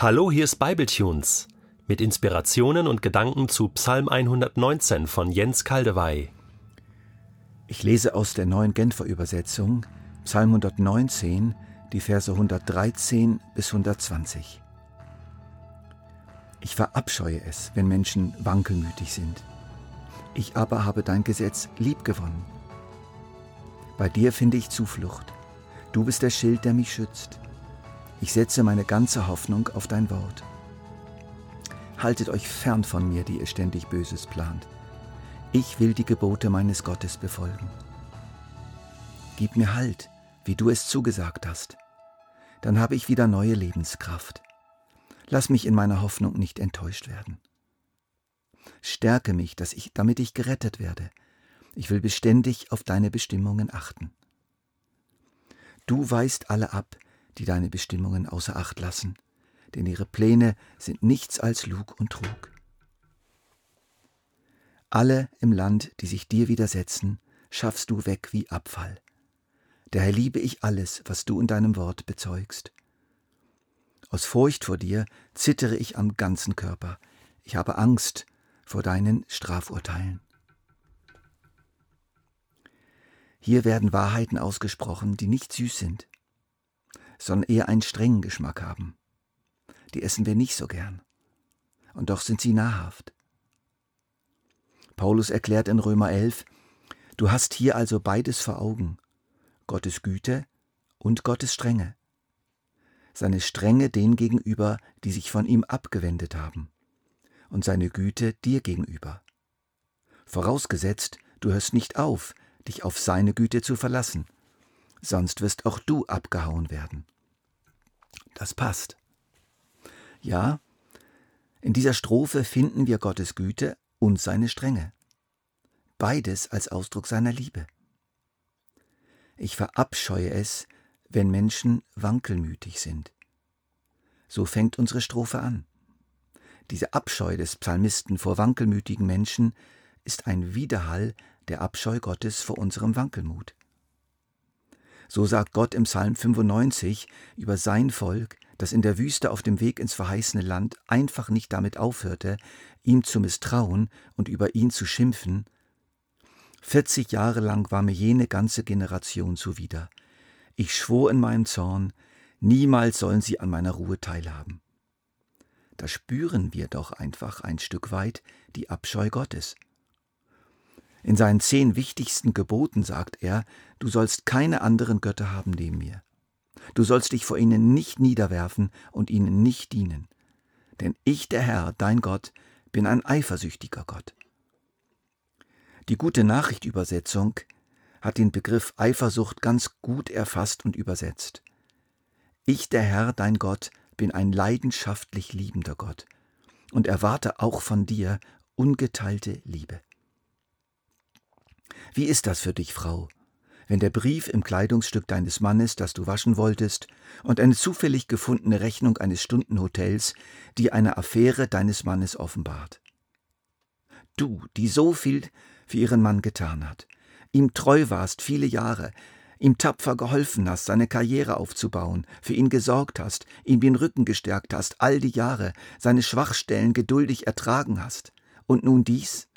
Hallo, hier ist Bibletunes mit Inspirationen und Gedanken zu Psalm 119 von Jens Kaldewey. Ich lese aus der neuen Genfer Übersetzung Psalm 119, die Verse 113 bis 120. Ich verabscheue es, wenn Menschen wankelmütig sind. Ich aber habe dein Gesetz liebgewonnen. Bei dir finde ich Zuflucht. Du bist der Schild, der mich schützt. Ich setze meine ganze Hoffnung auf dein Wort. Haltet euch fern von mir, die ihr ständig Böses plant. Ich will die Gebote meines Gottes befolgen. Gib mir Halt, wie du es zugesagt hast. Dann habe ich wieder neue Lebenskraft. Lass mich in meiner Hoffnung nicht enttäuscht werden. Stärke mich, dass ich, damit ich gerettet werde. Ich will beständig auf deine Bestimmungen achten. Du weist alle ab, die deine Bestimmungen außer Acht lassen, denn ihre Pläne sind nichts als Lug und Trug. Alle im Land, die sich dir widersetzen, schaffst du weg wie Abfall. Daher liebe ich alles, was du in deinem Wort bezeugst. Aus Furcht vor dir zittere ich am ganzen Körper. Ich habe Angst vor deinen Strafurteilen. Hier werden Wahrheiten ausgesprochen, die nicht süß sind sondern eher einen strengen Geschmack haben. Die essen wir nicht so gern. Und doch sind sie nahrhaft. Paulus erklärt in Römer 11, du hast hier also beides vor Augen, Gottes Güte und Gottes Strenge. Seine Strenge denen gegenüber, die sich von ihm abgewendet haben, und seine Güte dir gegenüber. Vorausgesetzt, du hörst nicht auf, dich auf seine Güte zu verlassen sonst wirst auch du abgehauen werden. Das passt. Ja, in dieser Strophe finden wir Gottes Güte und seine Strenge. Beides als Ausdruck seiner Liebe. Ich verabscheue es, wenn Menschen wankelmütig sind. So fängt unsere Strophe an. Diese Abscheu des Psalmisten vor wankelmütigen Menschen ist ein Widerhall der Abscheu Gottes vor unserem Wankelmut. So sagt Gott im Psalm 95 über sein Volk, das in der Wüste auf dem Weg ins verheißene Land einfach nicht damit aufhörte, ihm zu misstrauen und über ihn zu schimpfen. 40 Jahre lang war mir jene ganze Generation zuwider. Ich schwor in meinem Zorn, niemals sollen sie an meiner Ruhe teilhaben. Da spüren wir doch einfach ein Stück weit die Abscheu Gottes. In seinen zehn wichtigsten Geboten sagt er, du sollst keine anderen Götter haben neben mir. Du sollst dich vor ihnen nicht niederwerfen und ihnen nicht dienen. Denn ich, der Herr, dein Gott, bin ein eifersüchtiger Gott. Die gute Nachricht Übersetzung hat den Begriff Eifersucht ganz gut erfasst und übersetzt. Ich, der Herr, dein Gott, bin ein leidenschaftlich liebender Gott und erwarte auch von dir ungeteilte Liebe. Wie ist das für dich, Frau, wenn der Brief im Kleidungsstück deines Mannes, das du waschen wolltest, und eine zufällig gefundene Rechnung eines Stundenhotels die eine Affäre deines Mannes offenbart? Du, die so viel für ihren Mann getan hat, ihm treu warst viele Jahre, ihm tapfer geholfen hast, seine Karriere aufzubauen, für ihn gesorgt hast, ihm den Rücken gestärkt hast, all die Jahre, seine Schwachstellen geduldig ertragen hast. Und nun dies?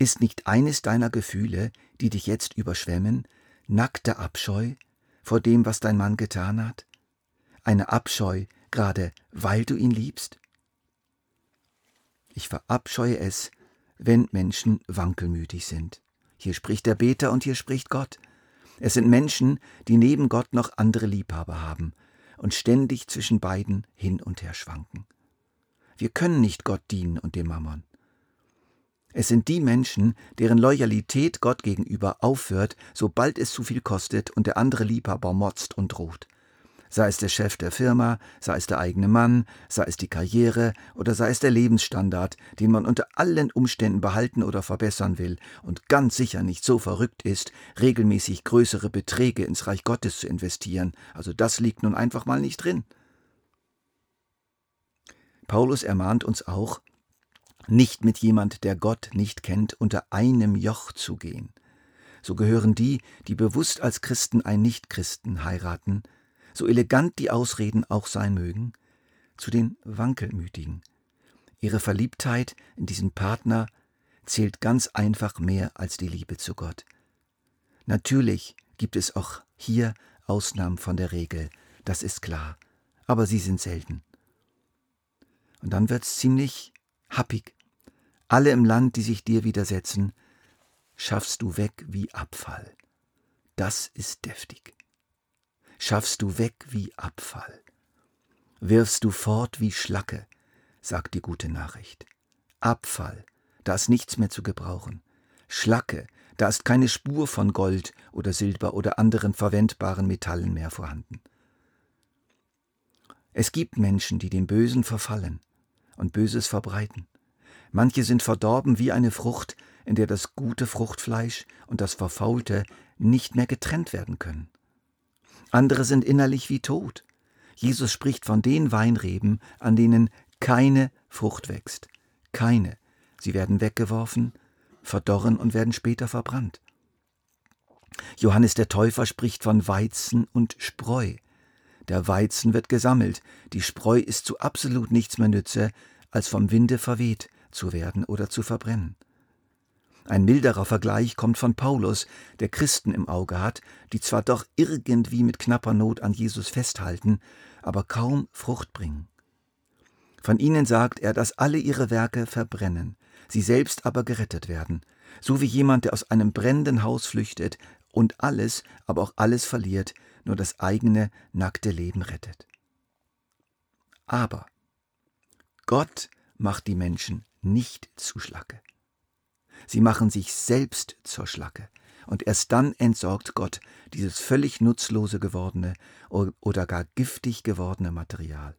Ist nicht eines deiner Gefühle, die dich jetzt überschwemmen, nackter Abscheu vor dem, was dein Mann getan hat? Eine Abscheu, gerade weil du ihn liebst? Ich verabscheue es, wenn Menschen wankelmütig sind. Hier spricht der Beter und hier spricht Gott. Es sind Menschen, die neben Gott noch andere Liebhaber haben und ständig zwischen beiden hin und her schwanken. Wir können nicht Gott dienen und dem Mammon. Es sind die Menschen, deren Loyalität Gott gegenüber aufhört, sobald es zu viel kostet und der andere Liebhaber motzt und droht. Sei es der Chef der Firma, sei es der eigene Mann, sei es die Karriere oder sei es der Lebensstandard, den man unter allen Umständen behalten oder verbessern will und ganz sicher nicht so verrückt ist, regelmäßig größere Beträge ins Reich Gottes zu investieren. Also das liegt nun einfach mal nicht drin. Paulus ermahnt uns auch, nicht mit jemand, der Gott nicht kennt, unter einem Joch zu gehen. So gehören die, die bewusst als Christen einen Nichtchristen heiraten, so elegant die Ausreden auch sein mögen, zu den Wankelmütigen. Ihre Verliebtheit in diesen Partner zählt ganz einfach mehr als die Liebe zu Gott. Natürlich gibt es auch hier Ausnahmen von der Regel, das ist klar, aber sie sind selten. Und dann wird's ziemlich happig. Alle im Land, die sich dir widersetzen, schaffst du weg wie Abfall. Das ist deftig. Schaffst du weg wie Abfall. Wirfst du fort wie Schlacke, sagt die gute Nachricht. Abfall, da ist nichts mehr zu gebrauchen. Schlacke, da ist keine Spur von Gold oder Silber oder anderen verwendbaren Metallen mehr vorhanden. Es gibt Menschen, die dem Bösen verfallen und Böses verbreiten. Manche sind verdorben wie eine Frucht, in der das gute Fruchtfleisch und das Verfaulte nicht mehr getrennt werden können. Andere sind innerlich wie tot. Jesus spricht von den Weinreben, an denen keine Frucht wächst. Keine. Sie werden weggeworfen, verdorren und werden später verbrannt. Johannes der Täufer spricht von Weizen und Spreu. Der Weizen wird gesammelt, die Spreu ist zu absolut nichts mehr nütze, als vom Winde verweht zu werden oder zu verbrennen. Ein milderer Vergleich kommt von Paulus, der Christen im Auge hat, die zwar doch irgendwie mit knapper Not an Jesus festhalten, aber kaum Frucht bringen. Von ihnen sagt er, dass alle ihre Werke verbrennen, sie selbst aber gerettet werden, so wie jemand, der aus einem brennenden Haus flüchtet und alles, aber auch alles verliert, nur das eigene nackte Leben rettet. Aber Gott macht die Menschen nicht zu Schlacke. Sie machen sich selbst zur Schlacke, und erst dann entsorgt Gott dieses völlig nutzlose gewordene oder gar giftig gewordene Material.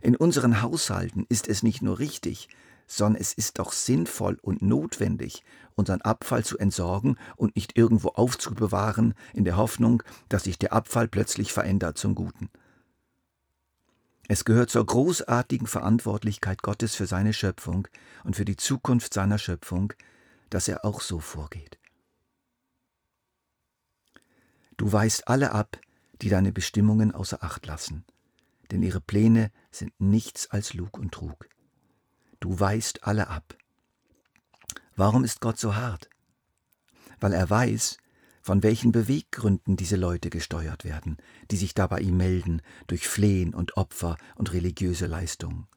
In unseren Haushalten ist es nicht nur richtig, sondern es ist doch sinnvoll und notwendig, unseren Abfall zu entsorgen und nicht irgendwo aufzubewahren, in der Hoffnung, dass sich der Abfall plötzlich verändert zum Guten. Es gehört zur großartigen Verantwortlichkeit Gottes für seine Schöpfung und für die Zukunft seiner Schöpfung, dass er auch so vorgeht. Du weist alle ab, die deine Bestimmungen außer Acht lassen, denn ihre Pläne sind nichts als Lug und Trug. Du weist alle ab. Warum ist Gott so hart? Weil er weiß, von welchen Beweggründen diese Leute gesteuert werden, die sich da bei ihm melden, durch Flehen und Opfer und religiöse Leistungen.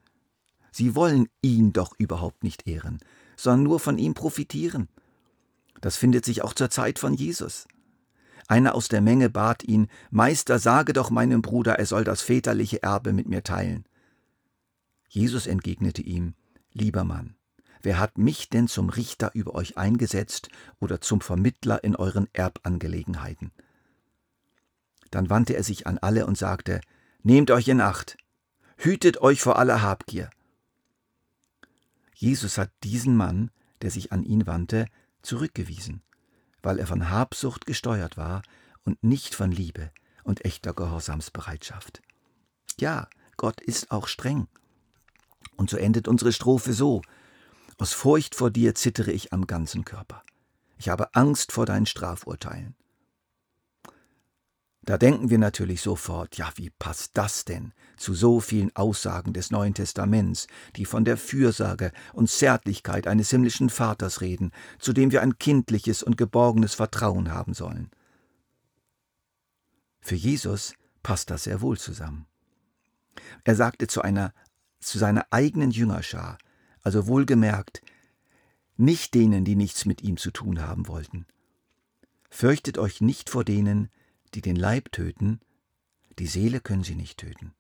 Sie wollen ihn doch überhaupt nicht ehren, sondern nur von ihm profitieren. Das findet sich auch zur Zeit von Jesus. Einer aus der Menge bat ihn, Meister, sage doch meinem Bruder, er soll das väterliche Erbe mit mir teilen. Jesus entgegnete ihm, Lieber Mann, wer hat mich denn zum Richter über euch eingesetzt oder zum Vermittler in euren Erbangelegenheiten? Dann wandte er sich an alle und sagte, Nehmt euch in Acht, hütet euch vor aller Habgier. Jesus hat diesen Mann, der sich an ihn wandte, zurückgewiesen, weil er von Habsucht gesteuert war und nicht von Liebe und echter Gehorsamsbereitschaft. Ja, Gott ist auch streng. Und so endet unsere Strophe so. Aus Furcht vor dir zittere ich am ganzen Körper. Ich habe Angst vor deinen Strafurteilen. Da denken wir natürlich sofort, ja, wie passt das denn zu so vielen Aussagen des Neuen Testaments, die von der Fürsorge und Zärtlichkeit eines himmlischen Vaters reden, zu dem wir ein kindliches und geborgenes Vertrauen haben sollen. Für Jesus passt das sehr wohl zusammen. Er sagte zu einer zu seiner eigenen Jüngerschar, also wohlgemerkt, nicht denen, die nichts mit ihm zu tun haben wollten. Fürchtet euch nicht vor denen, die den Leib töten, die Seele können sie nicht töten.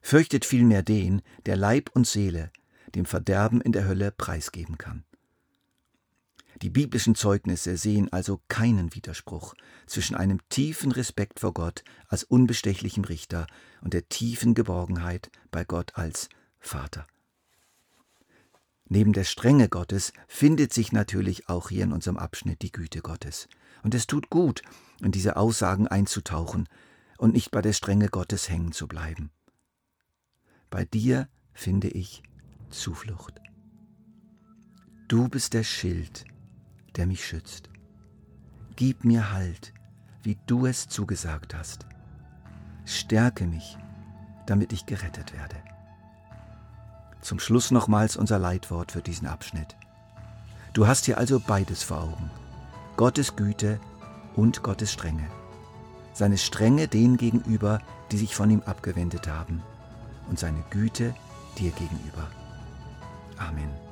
Fürchtet vielmehr den, der Leib und Seele dem Verderben in der Hölle preisgeben kann. Die biblischen Zeugnisse sehen also keinen Widerspruch zwischen einem tiefen Respekt vor Gott als unbestechlichem Richter und der tiefen Geborgenheit bei Gott als Vater. Neben der Strenge Gottes findet sich natürlich auch hier in unserem Abschnitt die Güte Gottes. Und es tut gut, in diese Aussagen einzutauchen und nicht bei der Strenge Gottes hängen zu bleiben. Bei dir finde ich Zuflucht. Du bist der Schild, der mich schützt. Gib mir Halt, wie du es zugesagt hast. Stärke mich, damit ich gerettet werde. Zum Schluss nochmals unser Leitwort für diesen Abschnitt. Du hast hier also beides vor Augen. Gottes Güte und Gottes Strenge. Seine Strenge denen gegenüber, die sich von ihm abgewendet haben, und seine Güte dir gegenüber. Amen.